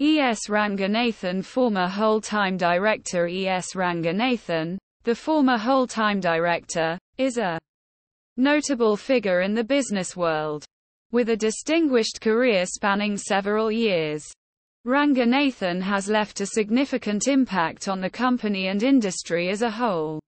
E. S. Ranganathan Former whole-time director E. S. Ranganathan, the former whole-time director, is a notable figure in the business world. With a distinguished career spanning several years, Ranganathan has left a significant impact on the company and industry as a whole.